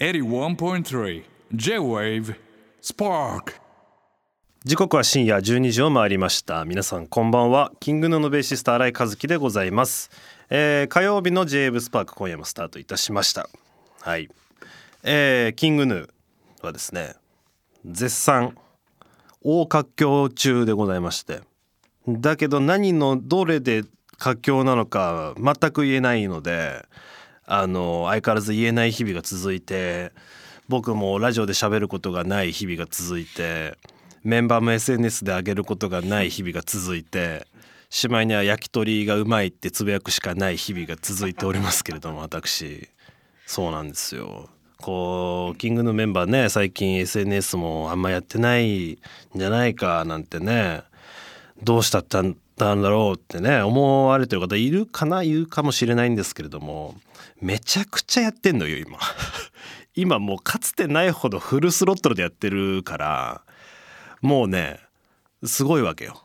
81.3 J-Wave Spark. 時刻は深夜12時を回りました。皆さんこんばんは。キングヌーのベーシスト新井和樹でございます、えー火曜日の j ブスパーク今夜もスタートいたしました。はい、えーキングヌーはですね絶賛大活況中でございまして。だけど何のどれで活況なのか全く言えないのであの相変わらず言えない日々が続いて僕もラジオで喋ることがない日々が続いてメンバーも SNS で上げることがない日々が続いてしまいには焼き鳥がうまいってつぶやくしかない日々が続いておりますけれども私。そうなんですよ。こうキングのメンバーね最近 SNS もあんまやってないんじゃないかなんてね。どうしたったんだろうってね思われてる方いるかないるかもしれないんですけれどもめちゃくちゃやってんのよ今。今もうかつてないほどフルスロットルでやってるからもうねすごいわけよ。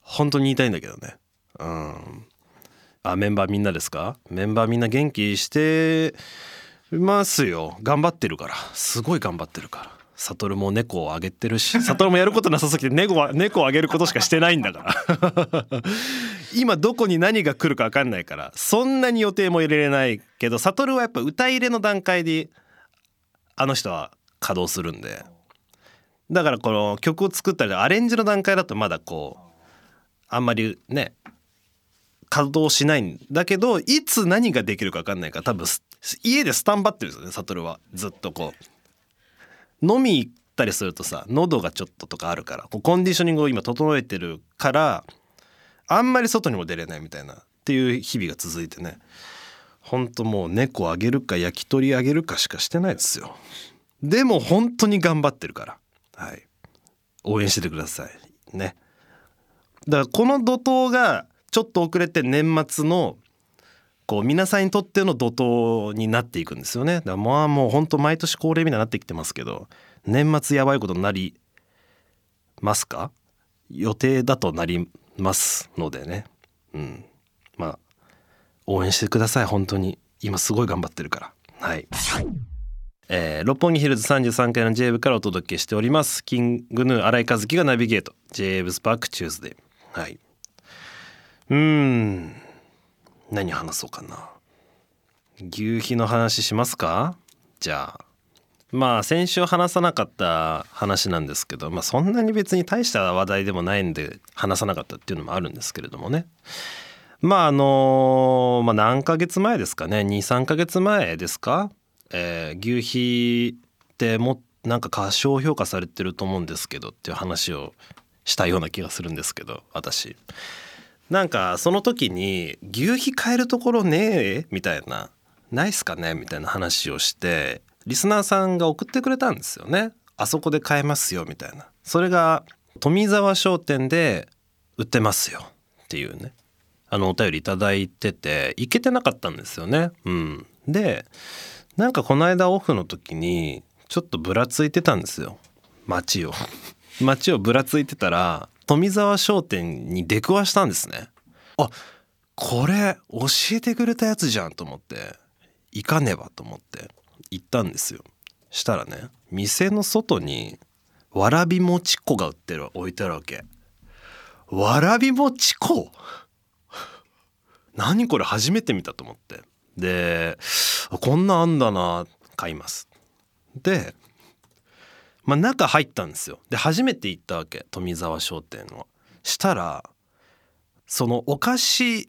本当に言いたいんだけどね。うん。あメンバーみんなですか？メンバーみんな元気してますよ。頑張ってるから。すごい頑張ってるから。サトルも猫をあげてるし サトルもやることなさすぎて猫は猫をあげることしかしてないんだから。今どこに何が来るか分かんないからそんなに予定も入れれないけどサトルはやっぱ歌入れの段階であの人は稼働するんで。だからこの曲を作ったりアレンジの段階だとまだこうあんまりね稼働しないんだけどいつ何ができるか分かんないから多分家でスタンバってるんですよね悟は。ずっとこう。飲み行ったりするとさ喉がちょっととかあるからこうコンディショニングを今整えてるからあんまり外にも出れないみたいなっていう日々が続いてね。ほんともう猫あげるか焼き鳥あげるかしかしてないですよ。でも本当に頑張ってるから。はい。応援しててください。ね。だからこの怒涛がちょっと遅れて年末のこう皆さんにとっての怒涛になっていくんですよね。だからもうほんと毎年恒例みたいになってきてますけど年末やばいことになりますか？予定だとなりますのでね。うん。まあ応援してください。本当に。今すごい頑張ってるから。はい。えー六本木ヒルズ33階の J 部からお届けしております。 King Gnu 新井和樹がナビゲート。J ブスパークチューズデー。はい。うん。何話そうかな。牛皮の話しますか？じゃあ。まあ先週話さなかった話なんですけど、まあ、そんなに別に大した話題でもないんで話さなかったっていうのもあるんですけれどもね。まああのまあ、何ヶ月前ですかね。23ヶ月前ですか、えー牛皮ってもなんか過小評価されてると思うんですけどっていう話をしたような気がするんですけど私。なんかその時に牛皮買えるところねえ？みたいな。ないっすかね？みたいな話をしてリスナーさんが送ってくれたんですよね。あそこで買えますよみたいな。それが富沢商店で売ってますよ。っていうね。あのお便りいいてて行けてなかったんですよね。うん。でなんかこの間オフの時にちょっとぶらついてたんですよ。街を。街をぶらついてたら富沢商店に出くわしたんですね。あこれ教えてくれたやつじゃんと思って。行かねばと思って。行ったんですよ。したらね店の外にわらび餅粉が売ってる置いてあるわけ。わらび餅粉？何これ初めて見たと思って。でこんなあんだな買います。でまあ、中入ったんですよ。で初めて行ったわけ富沢商店をしたらそのお菓子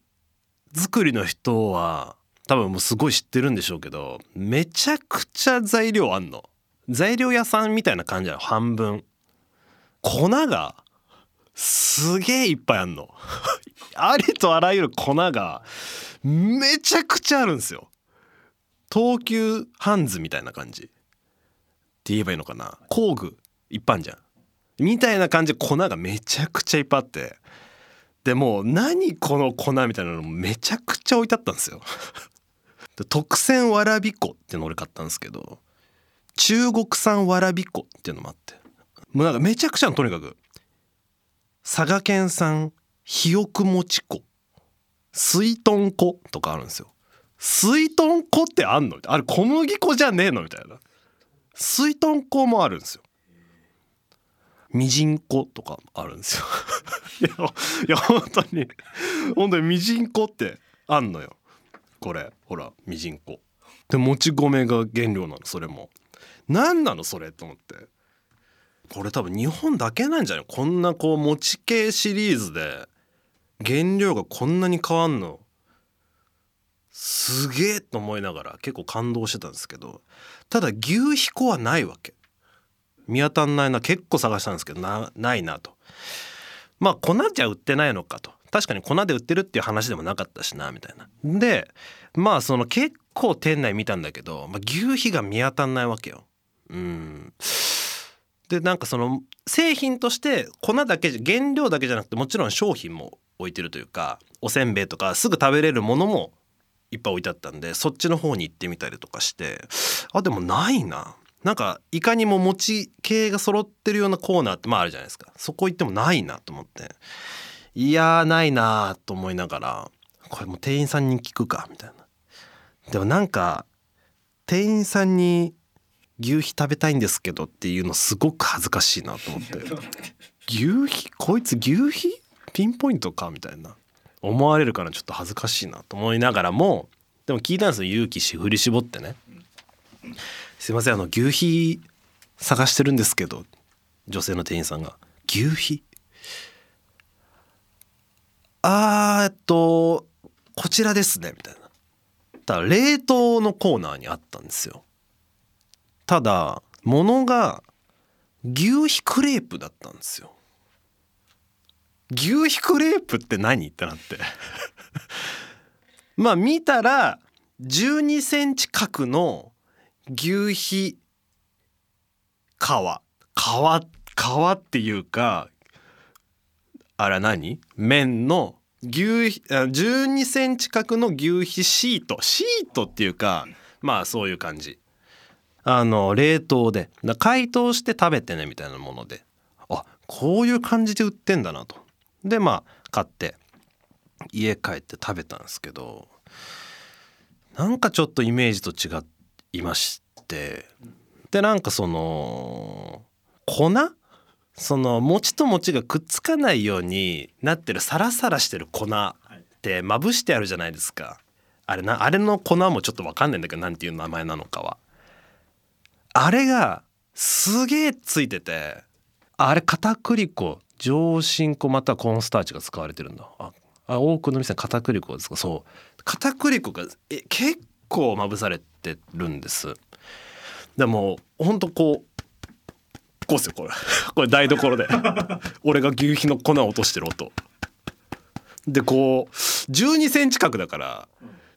作りの人は多分もうすごい知ってるんでしょうけどめちゃくちゃ材料あんの。材料屋さんみたいな感じなの半分。粉がすげえいっぱいあんの。ありとあらゆる粉がめちゃくちゃあるんですよ。東急ハンズみたいな感じ。って言えばいいのかな？工具一般じゃんみたいな感じで粉がめちゃくちゃいっぱいあって。でもう何この粉みたいなのめちゃくちゃ置いてあったんですよ。特選わらび粉っていうの俺買ったんですけど中国産わらび粉っていうのもあって。もうなんかめちゃくちゃのとにかく。佐賀県産ひよくもち粉水豚粉とかあるんですよ。水豚粉ってあんの？あれ小麦粉じゃねえの？みたいな。水豚粉もあるんですよ。みじん粉とかあるんですよ。いやいや本当に本当にみじん粉ってあんのよ。これほらみじん粉でもち米が原料なのそれも。何なのそれと思って。これ多分日本だけなんじゃない？こんなこう餅系シリーズで原料がこんなに変わんの？すげえと思いながら結構感動してたんですけどただ牛皮粉はないわけ。見当たんないな結構探したんですけどなないなと。まあ粉じゃ売ってないのかと。確かに粉で売ってるっていう話でもなかったしなみたいな。でまあその結構店内見たんだけど、まあ、牛皮が見当たんないわけよ。うん。でなんかその製品として粉だけじゃ原料だけじゃなくてもちろん商品も置いてるというかおせんべいとかすぐ食べれるものもいっぱい置いてあったんでそっちの方に行ってみたりとかしてあでもないな。なんかいかにも餅系が揃ってるようなコーナーってまああるじゃないですか。そこ行ってもないなと思って。いやないなと思いながらこれも店員さんに聞くかみたいな。でもなんか店員さんに牛皮食べたいんですけどっていうのすごく恥ずかしいなと思って。牛皮？こいつ牛皮？ピンポイントか？みたいな。思われるからちょっと恥ずかしいなと思いながらもでも聞いたんですよ。勇気し振り絞ってね「すいませんあの牛皮探してるんですけど」女性の店員さんが「牛皮？あーえっとこちらですね」みたいな。ただ冷凍のコーナーにあったんですよ。ただ物が牛皮クレープだったんですよ。牛皮クレープって何？ってなって。まあ見たら12センチ角の牛皮皮。皮皮っていうかあら何？麺の牛12センチ角の牛皮シート。シートっていうかまあそういう感じ。あの冷凍で。解凍して食べてねみたいなもので。あこういう感じで売ってんだなと。でまあ買って家帰って食べたんですけどなんかちょっとイメージと違いましてでなんかその粉？その餅と餅がくっつかないようになってるサラサラしてる粉ってまぶしてあるじゃないですか。あれなあれの粉もちょっと分かんないんだけどなんていう名前なのかは。あれがすげえついててあれ片栗粉上新粉またはコーンスターチが使われてるんだ。ああ多くの店片栗粉ですか？そう。片栗粉がえ結構まぶされてるんです。でもほんとこうこうっすよこれ。これ台所で。俺が牛皮の粉を落としてる音。でこう12センチ角だから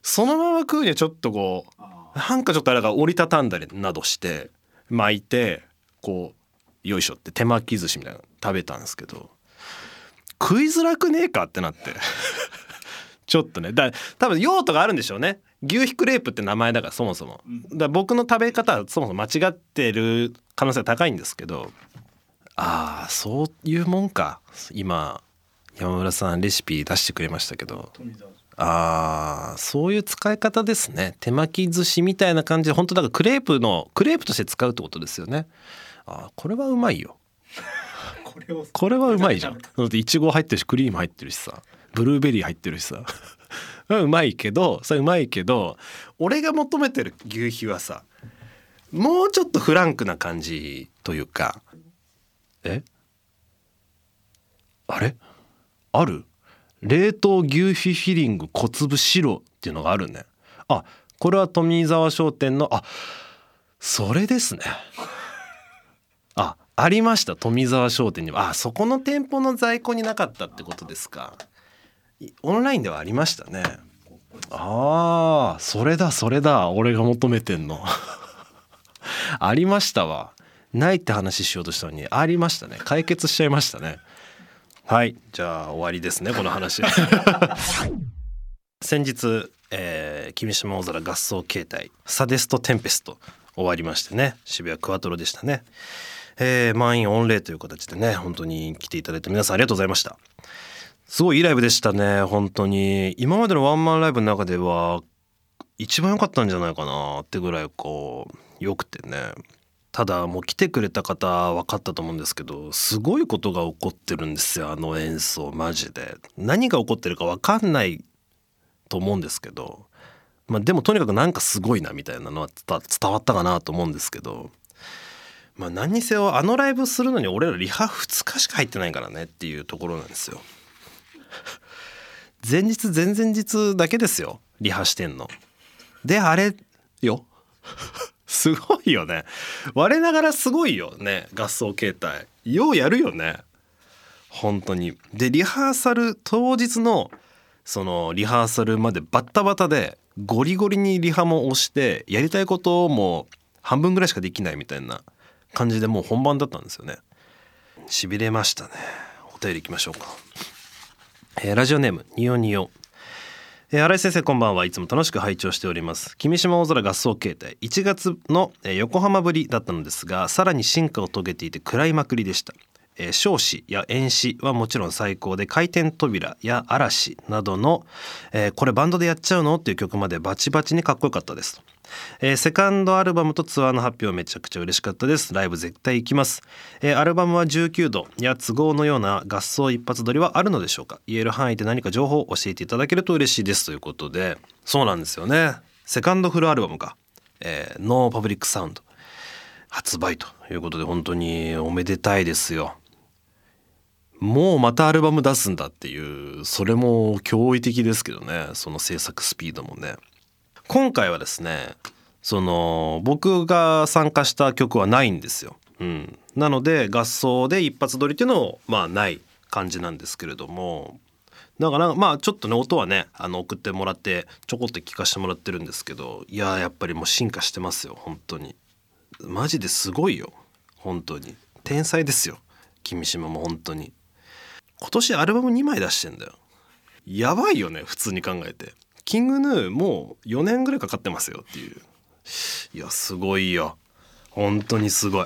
そのまま食うにはちょっとこうなんかちょっとあれが折りたたんだりなどして巻いてこうよいしょって手巻き寿司みたいな。食べたんですけど食いづらくねえかってなって。ちょっとね。だ多分用途があるんでしょうね。牛皮クレープって名前だからそもそも。だ僕の食べ方はそもそも間違ってる可能性が高いんですけどああそういうもんか。今山村さんレシピ出してくれましたけど。あーそういう使い方ですね。手巻き寿司みたいな感じで本当だからクレープのクレープとして使うってことですよね。あーこれはうまいよ。これをこれはうまいじゃん。だっていちご入ってるしクリーム入ってるしさ。ブルーベリー入ってるしさ。うまいけどそれうまいけど俺が求めてる牛皮はさもうちょっとフランクな感じというかえ？あれ？ある？冷凍牛皮フィリング小粒白っていうのがあるね。あこれは富沢商店のあそれですね。あありました富沢商店には。あそこの店舗の在庫になかったってことですか。オンラインではありましたね。ああそれだそれだ。俺が求めてんの。ありましたわ。ないって話しようとしたのに。ありましたね。解決しちゃいましたね。はい。じゃあ終わりですねこの話。先日、えー君島大空合奏形態サデストテンペスト終わりましてね。渋谷クワトロでしたね。えー満員御礼という形でね本当に来ていただいて皆さんありがとうございました。すごいいいライブでしたね本当に。今までのワンマンライブの中では一番良かったんじゃないかなってぐらいこう良くてね。ただもう来てくれた方分かったと思うんですけどすごいことが起こってるんですよあの演奏マジで。何が起こってるか分かんないと思うんですけどまあでもとにかくなんかすごいなみたいなのは伝わったかなと思うんですけどまあ何にせよあのライブするのに俺らリハ2日しか入ってないからねっていうところなんですよ。前日前々日だけですよ。リハしてんの。であれよ。すごいよね。我ながらすごいよね合奏形態。ようやるよね。本当に。でリハーサル当日のそのリハーサルまでバッタバタでゴリゴリにリハも押してやりたいことも半分ぐらいしかできないみたいな。感じでもう本番だったんですよね。しびれましたね。お便りいきましょうか、えー、ラジオネームニオニオえー、新井先生こんばんはいつも楽しく拝聴しております。君島大空合奏形態。1月の、えー、横浜ぶりだったのですがさらに進化を遂げていて食らいまくりでした。えー、少子や遠視はもちろん最高で回転扉や嵐などの、えー、これバンドでやっちゃうの？っていう曲までバチバチにかっこよかったですえー、セカンドアルバムとツアーの発表めちゃくちゃ嬉しかったです。ライブ絶対行きます、えー、アルバムは19度や都合のような合奏一発撮りはあるのでしょうか？言える範囲で何か情報を教えていただけると嬉しいですということで。そうなんですよね。セカンドフルアルバムか、えー、 no public sounds。発売ということで本当におめでたいですよ。もうまたアルバム出すんだっていうそれも驚異的ですけどね。その制作スピードもね。今回はですねその僕が参加した曲はないんですよ。うん、なので合奏で一発撮りっていうのもまあない感じなんですけれども。だからまあちょっとね音はねあの送ってもらってちょこっと聞かせてもらってるんですけどいややっぱりもう進化してますよ本当に。マジですごいよ本当に。天才ですよ君島も本当に。今年アルバム2枚出してんだよ。やばいよね普通に考えて。キングヌーもう4年ぐらいかかってますよっていう。いやすごいよ。本当にすごい。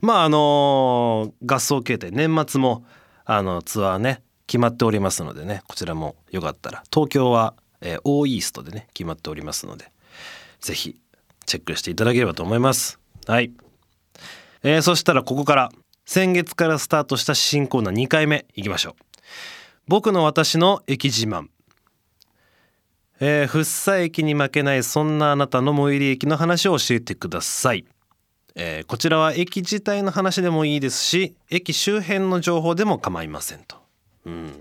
まああの合奏形態年末もあのツアーね決まっておりますのでねこちらもよかったら。東京は、えー、オーイーストでね決まっておりますので是非チェックしていただければと思います。はい、えー、そしたらここから先月からスタートした新コーナー2回目いきましょう。僕の私の駅自慢。えー、福生駅に負けないそんなあなたの最寄り駅の話を教えてください、えー、こちらは駅自体の話でもいいですし駅周辺の情報でも構いませんと。うん。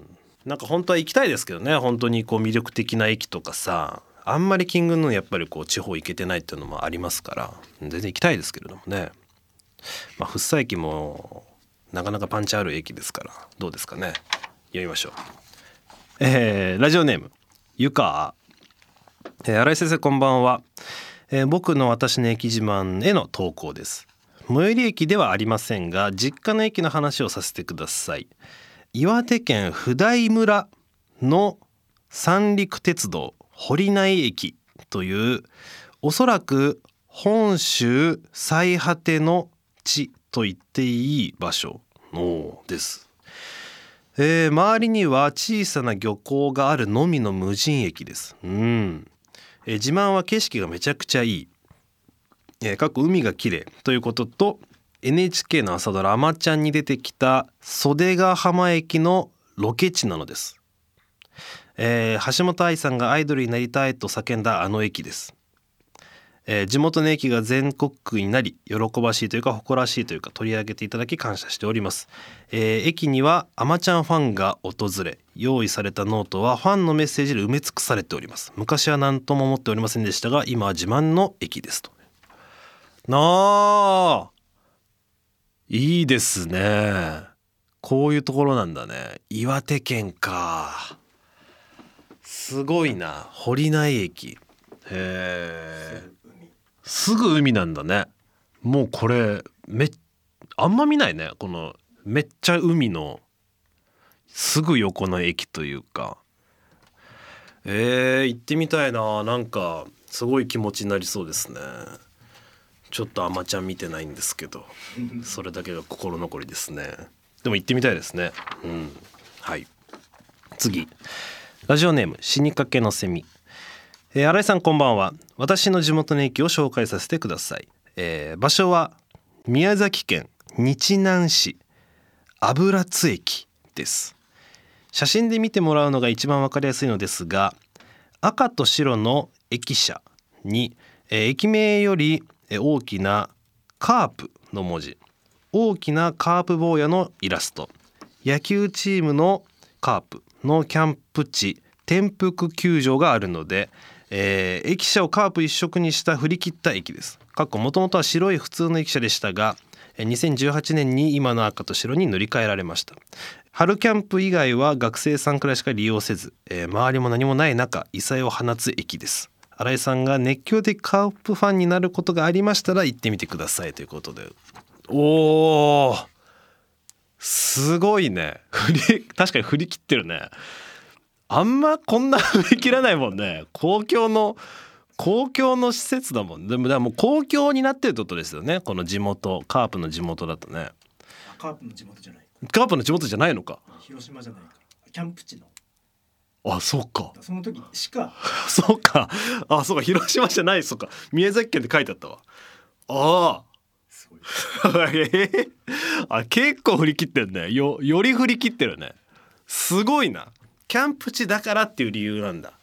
なんか本当は行きたいですけどね。本当にこう魅力的な駅とかさあんまりキングのやっぱりこう地方行けてないっていうのもありますから全然行きたいですけれどもね。まあ福生駅もなかなかパンチある駅ですからどうですかね。読みましょう。えー、ラジオネームゆかえー、新井先生こんばんは、えー、僕の私の駅自慢への投稿です。最寄り駅ではありませんが実家の駅の話をさせてください。岩手県普代村の三陸鉄道堀内駅というおそらく本州最果ての地と言っていい場所です、えー、周りには小さな漁港があるのみの無人駅です。うん。えー、自慢は景色がめちゃくちゃいい、えー、過去海が綺麗ということと NHK の朝ドラ「あまちゃん」に出てきた袖ヶ浜駅のロケ地なのです、えー、橋本愛さんがアイドルになりたいと叫んだあの駅です。えー、地元の駅が全国区になり喜ばしいというか誇らしいというか取り上げていただき感謝しております、えー、駅にはあまちゃんファンが訪れ用意されたノートはファンのメッセージで埋め尽くされております。昔は何とも思っておりませんでしたが今は自慢の駅ですと。なあいいですね。こういうところなんだね。岩手県か。すごいな。堀内駅。へえすぐ海なんだね。もうこれめあんま見ないね。このめっちゃ海のすぐ横の駅というか。えー、行ってみたいな。なんかすごい気持ちになりそうですね。ちょっとあまちゃん見てないんですけど。それだけが心残りですね。でも行ってみたいですね。うん。はい。次。ラジオネーム死にかけのセミ。えー、新井さんこんばんは。私の地元の駅を紹介させてください、えー、場所は宮崎県日南市油津駅です。写真で見てもらうのが一番わかりやすいのですが赤と白の駅舎に、えー、駅名より大きなカープの文字大きなカープ坊やのイラスト野球チームのカープのキャンプ地天福球場があるので、えー、駅舎をカープ一色にした振り切った駅です。かっこもともとは白い普通の駅舎でしたが2018年に今の赤と白に塗り替えられました。春キャンプ以外は学生さんくらいしか利用せず、えー、周りも何もない中異彩を放つ駅です。新井さんが熱狂的カープファンになることがありましたら行ってみてください。ということで。おー。すごいね。確かに振り切ってるね。あんまこんな振り切らないもんね。公共の公共の施設だもん。でもでも公共になってるってことですよね。この地元カープの地元だとね。カープの地元じゃない。カープの地元じゃないのか。広島じゃないから。キャンプ地の。あそうか。その時しか。そうか。あそうか。広島じゃない。そうか。宮崎県って書いてあったわ。ああ。すごい。え？あ結構振り切ってるね。よより振り切ってるね。すごいなキャンプ地だからっていう理由なんだ。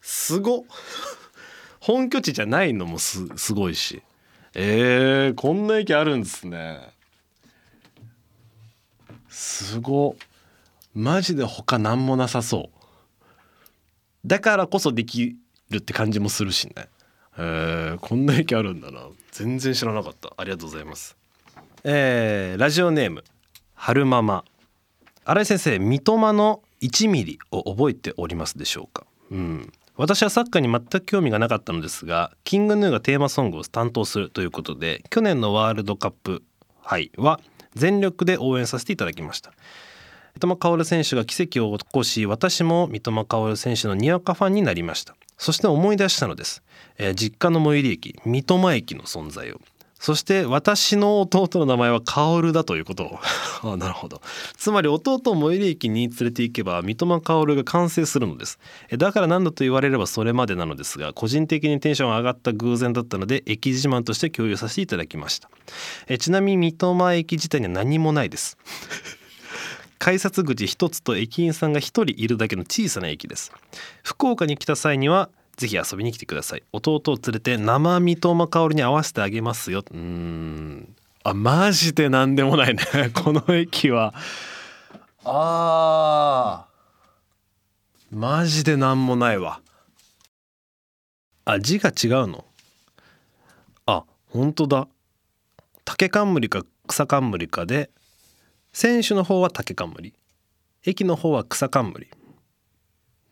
すご。本拠地じゃないのもすごいし。えー、こんな駅あるんですね。すご。マジで他何もなさそう。だからこそできるって感じもするしね。えー、こんな駅あるんだな。全然知らなかった。ありがとうございます。えー、ラジオネーム春ママ。新井先生三笘の1ミリを覚えておりますでしょうか？うん。私はサッカーに全く興味がなかったのですがキングヌーがテーマソングを担当するということで去年のワールドカップ杯は全力で応援させていただきました。三笘薫選手が奇跡を起こし私も三笘薫選手のにわかファンになりました。そして思い出したのです、えー、実家の最寄り駅三笘駅の存在を。そして私の弟の名前は薫だということ。を あなるほど。つまり弟を最寄り駅に連れて行けば三笘薫が完成するのです。だから何だと言われればそれまでなのですが個人的にテンション上がった偶然だったので駅自慢として共有させていただきました。えちなみに三笘駅自体には何もないです。改札口一つと駅員さんが一人いるだけの小さな駅です。福岡に来た際にはぜひ遊びに来てください。弟を連れて生三笘薫に合わせてあげますよ。うん。あマジで何でもないね。この駅は。あー。マジで何もないわ。あ字が違うの？あ本当だ。竹冠か草冠かで。選手の方は竹冠。駅の方は草冠。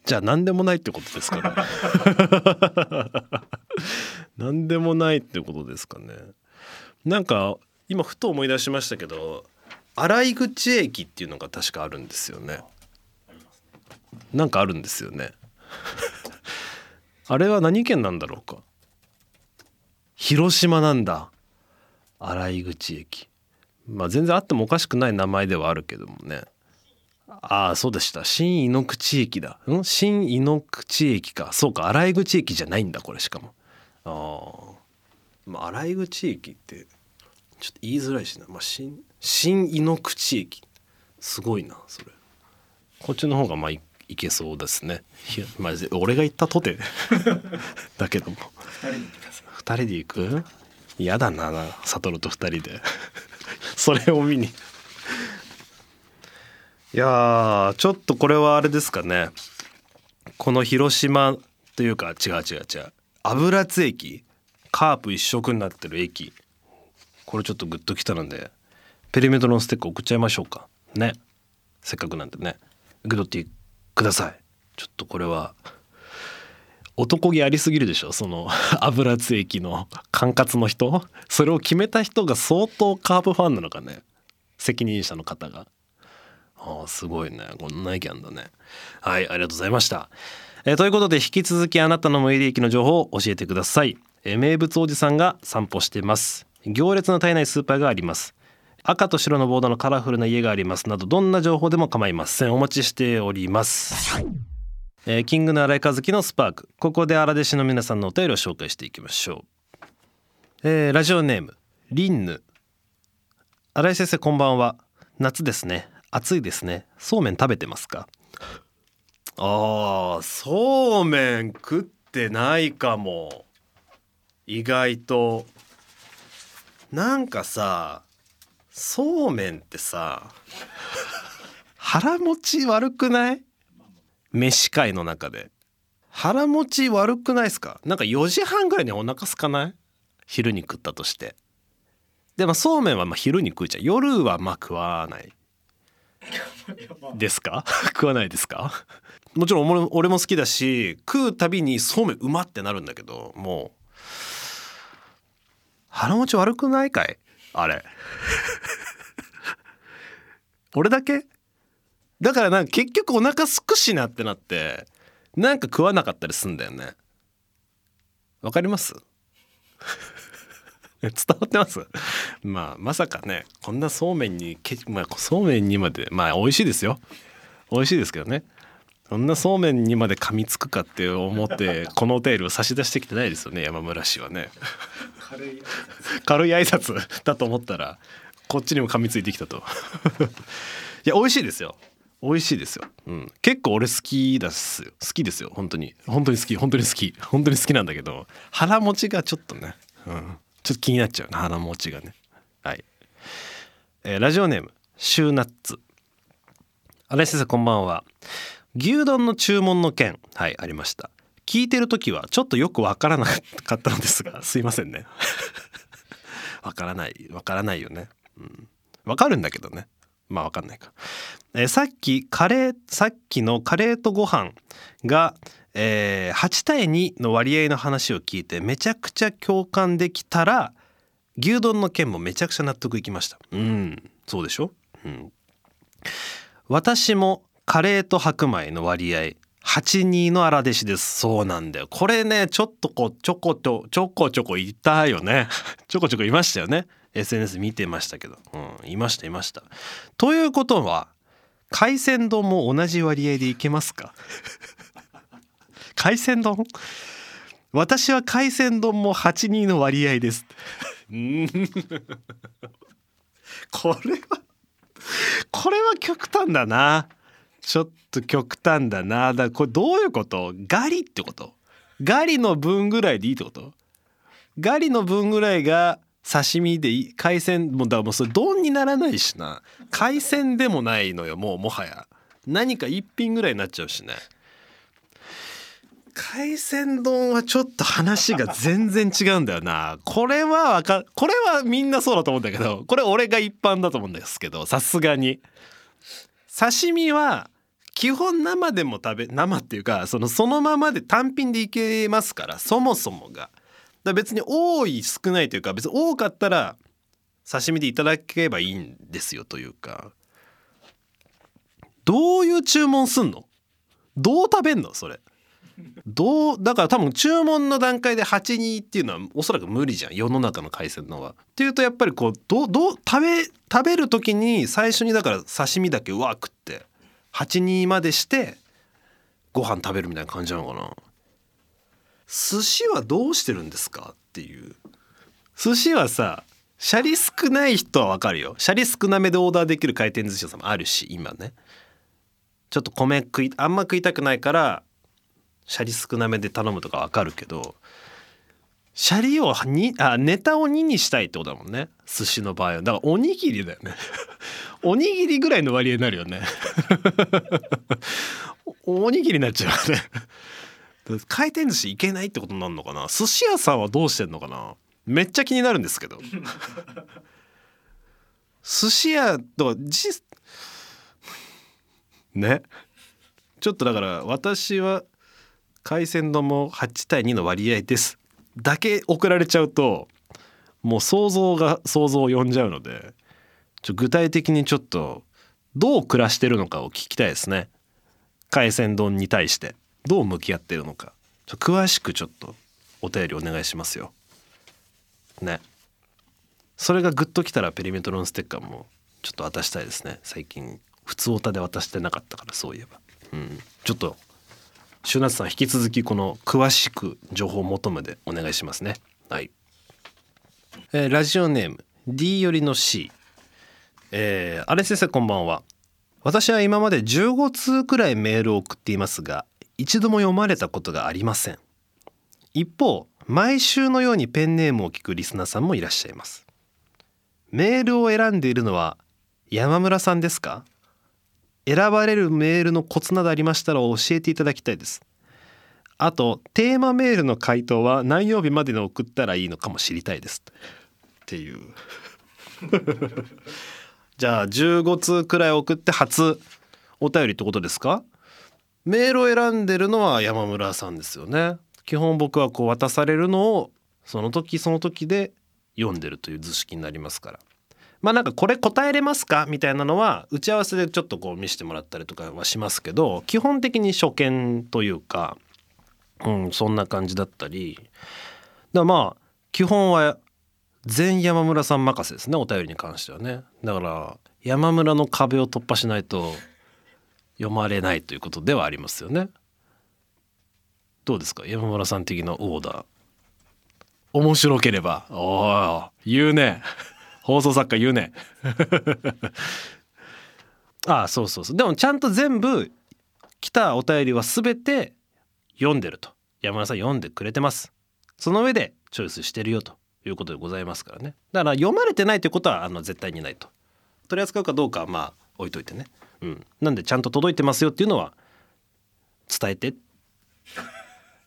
じゃあ何でもないってことですかね 何でもないってことですかね。なんか今ふと思い出しましたけど洗口駅っていうのが確かあるんですよね。なんかあるんですよね。あれは何県なんだろうか。広島なんだ。洗口駅。まあ全然あってもおかしくない名前ではあるけどもね。ああそうでした。新井ノ口駅だ。ん？新井ノ口駅か。そうか洗口駅じゃないんだこれしかも。ああまあ洗口駅ってちょっと言いづらいしな、まあ、新新井ノ口駅。すごいなそれ。こっちの方がまあいいけそうですね。いや、まあ、俺が言ったとて。だけども。2人で行く？嫌だな悟と2人で。それを見にいやちょっとこれはあれですかね。この広島というか違う違う違う。油津駅。カープ一色になってる駅。これちょっとグッときたのでペリメトロのステッカー送っちゃいましょうか。ね。せっかくなんでね。受け取ってください。ちょっとこれは男気ありすぎるでしょ？その 油津駅の管轄の人？それを決めた人が相当カープファンなのかね？責任者の方が。ああすごいね。こんな意見あんだね。はいありがとうございました、えー、ということで引き続きあなたの最寄り駅の情報を教えてください、えー、名物おじさんが散歩してます。行列の絶えないスーパーがあります。赤と白のボードのカラフルな家があります。などどんな情報でも構いません。お待ちしております。えーキングの新井和樹のスパーク。ここで荒弟子の皆さんのお便りを紹介していきましょう、えーラジオネームリンヌ。新井先生こんばんは。夏ですね。暑いですね。そうめん食べてますか？あーそうめん食ってないかも。意外と。なんかさそうめんってさ腹持ち悪くない？飯会の中で。腹持ち悪くないですか？なんか4時半ぐらいにお腹空かない？昼に食ったとして。でもそうめんはま昼に食うじゃん夜はま食わない。ですか？食わないですか？もちろん俺も好きだし食うたびにそうめんうまってなるんだけどもう。腹持ち悪くないかい？あれ。俺だけ？だからなんか結局お腹すくしなってなってなんか食わなかったりすんだよね。わかります？伝わってます？まあまさかねこんなそうめんにけ、まあ、そうめんにまでまあ美味しいですよ。美味しいですけどね。そんなそうめんにまで噛みつくかって思って このお便りを差し出してきてないですよね山村氏はね。軽い軽い挨拶だと思ったらこっちにも噛みついてきたと。いや美味しいですよ。美味しいですよ、うん、結構俺好きだっすよ。好きですよ本当に。本当に好き本当に好き。本当に好きなんだけど腹持ちがちょっとね、うん、ちょっと気になっちゃうな鼻持ちがね。はい、えーラジオネームシューナッツ。新井先生こんばんは。牛丼の注文の件はいありました。聞いてる時はちょっとよくわからなかったのですがすいませんね。わからないわからないよね。うん。わかるんだけどね。まあわかんないか、えーさっきカレーさっきのカレーとご飯が、えー8対2の割合の話を聞いてめちゃくちゃ共感できたら牛丼の件もめちゃくちゃ納得いきました。うんそうでしょ？うん。私もカレーと白米の割合82の荒弟子です。そうなんだよ。これねちょっとこうちょことちょこちょこいたよね。ちょこちょこいましたよね。SNS 見てましたけど。うんいましたいました。ということは海鮮丼も同じ割合でいけますか？海鮮丼？私は海鮮丼も82の割合です。これはこれは極端だな。ちょっと極端だな。だこれどういうこと？ガリってこと？ガリの分ぐらいでいいってこと？ガリの分ぐらいが刺身でいい海鮮もだもうそれ丼にならないしな。海鮮でもないのよもうもはや。何か一品ぐらいになっちゃうしね。海鮮丼はちょっと話が全然違うんだよな。これはわかこれはみんなそうだと思うんだけどこれ俺が一般だと思うんですけどさすがに。刺身は基本生でも食べ生っていうかそのそのままで単品でいけますからそもそもが。だ別に多い少ないというか別に多かったら刺身でいただければいいんですよというか。どういう注文すんの？どう食べんの？それ。どうだから多分注文の段階で82っていうのはおそらく無理じゃん。世の中の海鮮のは。っていうとやっぱりこうどどう食べ食べる時に最初にだから刺身だけうわ食って82までしてご飯食べるみたいな感じなのかな。寿司はどうしてるんですか？っていう。寿司はさシャリ少ない人はわかるよ。シャリ少なめでオーダーできる回転寿司屋さんもあるし今ね。ちょっと米食いあんま食いたくないからシャリ少なめで頼むとかわかるけどシャリをにあネタを2にしたいってことだもんね。寿司の場合は。だからおにぎりだよね。おにぎりぐらいの割合になるよね。おにぎりになっちゃうね。回転寿司いけないってことになるのかな？寿司屋さんはどうしてんのかな？めっちゃ気になるんですけど。寿司屋とかじね？ちょっとだから私は海鮮丼も8対2の割合です。だけ送られちゃうともう想像が想像を呼んじゃうのでちょ具体的にちょっとどう暮らしてるのかを聞きたいですね。海鮮丼に対して。どう向き合ってるのか。詳しくちょっとお便りお願いしますよ。ね。それがグッときたらペリメトロンステッカーもちょっと渡したいですね。最近普通オタで渡してなかったからそういえば。うん。ちょっとシュナツさん引き続きこの詳しく情報を求めてお願いしますね。はい、えーラジオネーム D よりの C えー、あれ先生こんばんは。私は今まで15通くらいメールを送っていますが一度も読まれたことがありません。一方毎週のようにペンネームを聞くリスナーさんもいらっしゃいます。メールを選んでいるのは山村さんですか？選ばれるメールのコツなどありましたら教えていただきたいです。あとテーマメールの回答は何曜日までに送ったらいいのかも知りたいです。っていう。じゃあ15通くらい送って初お便りってことですか？メールを選んでるのは山村さんですよね。基本僕はこう渡されるのをその時その時で読んでるという図式になりますから。まあなんかこれ答えれますかみたいなのは打ち合わせでちょっとこう見せてもらったりとかはしますけど基本的に初見というかうんそんな感じだったり。だからまあ基本は全山村さん任せですねお便りに関してはね。だから山村の壁を突破しないと読まれないということではありますよね。どうですか？山村さん的なオーダー。面白ければ。おい言うね。放送作家言うね。ああそうそうそう。でもちゃんと全部来たお便りは全て読んでると。山村さん読んでくれてます。その上でチョイスしてるよということでございますからね。だから読まれてないということはあの絶対にないと。取り扱うかどうかはまあ置いといてね。うん。なんでちゃんと届いてますよっていうのは伝えて。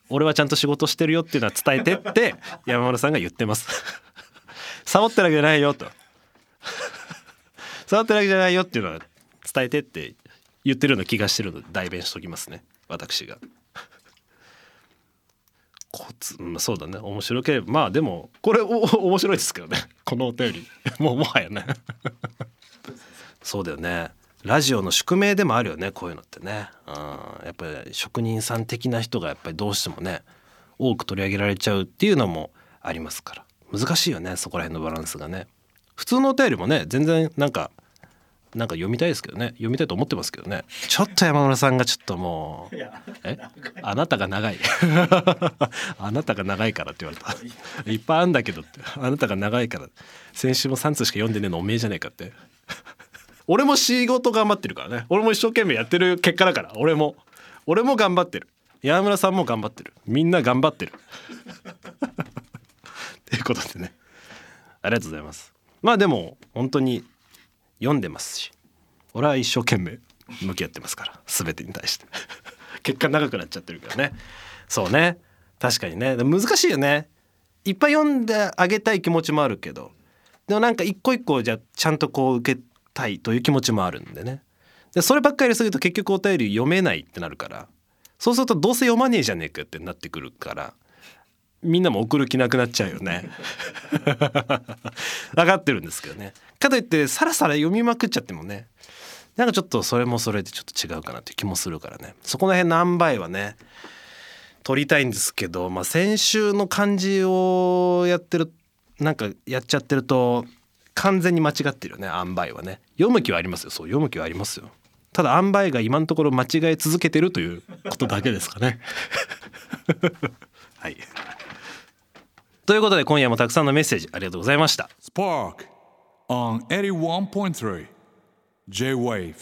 俺はちゃんと仕事してるよっていうのは伝えてって山村さんが言ってます。サボってるわけじゃないよと。サボってるわけじゃないよっていうのは伝えてって言ってるような気がしてるので代弁しときますね。私が。コツうんそうだね。面白ければまあでもこれお面白いですけどね。このお便り。もうもはやね。そうだよね。ラジオの宿命でもあるよねこういうのってね、うん、やっぱり職人さん的な人がやっぱりどうしてもね多く取り上げられちゃうっていうのもありますから。難しいよねそこら辺のバランスがね。普通のお便りもね全然なんかなんか読みたいですけどね。読みたいと思ってますけどね。ちょっと山村さんがちょっともうえ？あなたが長い。あなたが長いからって言われた。いっぱいあんだけどって。あなたが長いから先週も3通しか読んでねえのおめえじゃねえかって俺も仕事頑張ってるからね。俺も一生懸命やってる結果だから。俺も。俺も頑張ってる。山村さんも頑張ってる。みんな頑張ってる。っていうことでね。ありがとうございます。まあでも本当に読んでますし。俺は一生懸命向き合ってますから。全てに対して。結果長くなっちゃってるからね。そうね。確かにね。難しいよね。いっぱい読んであげたい気持ちもあるけど。でもなんか一個一個じゃあちゃんとこう受けたいという気持ちもあるんでね。でそればっかりすると結局お便り読めないってなるからそうするとどうせ読まねえじゃねえかってなってくるからみんなも送る気なくなっちゃうよね。分かってるんですけどね。かといってさらさら読みまくっちゃってもねなんかちょっとそれもそれでちょっと違うかなっていう気もするからね。そこら辺の塩梅はね取りたいんですけど、まあ、先週の漢字をやってるなんかやっちゃってると完全に間違ってるよね塩梅はね。読む気はありますよ。そう読む気はありますよ。ただ塩梅が今のところ間違え続けてるということだけですかね。はい。ということで今夜もたくさんのメッセージありがとうございました。Spark on 81.3 J Wave.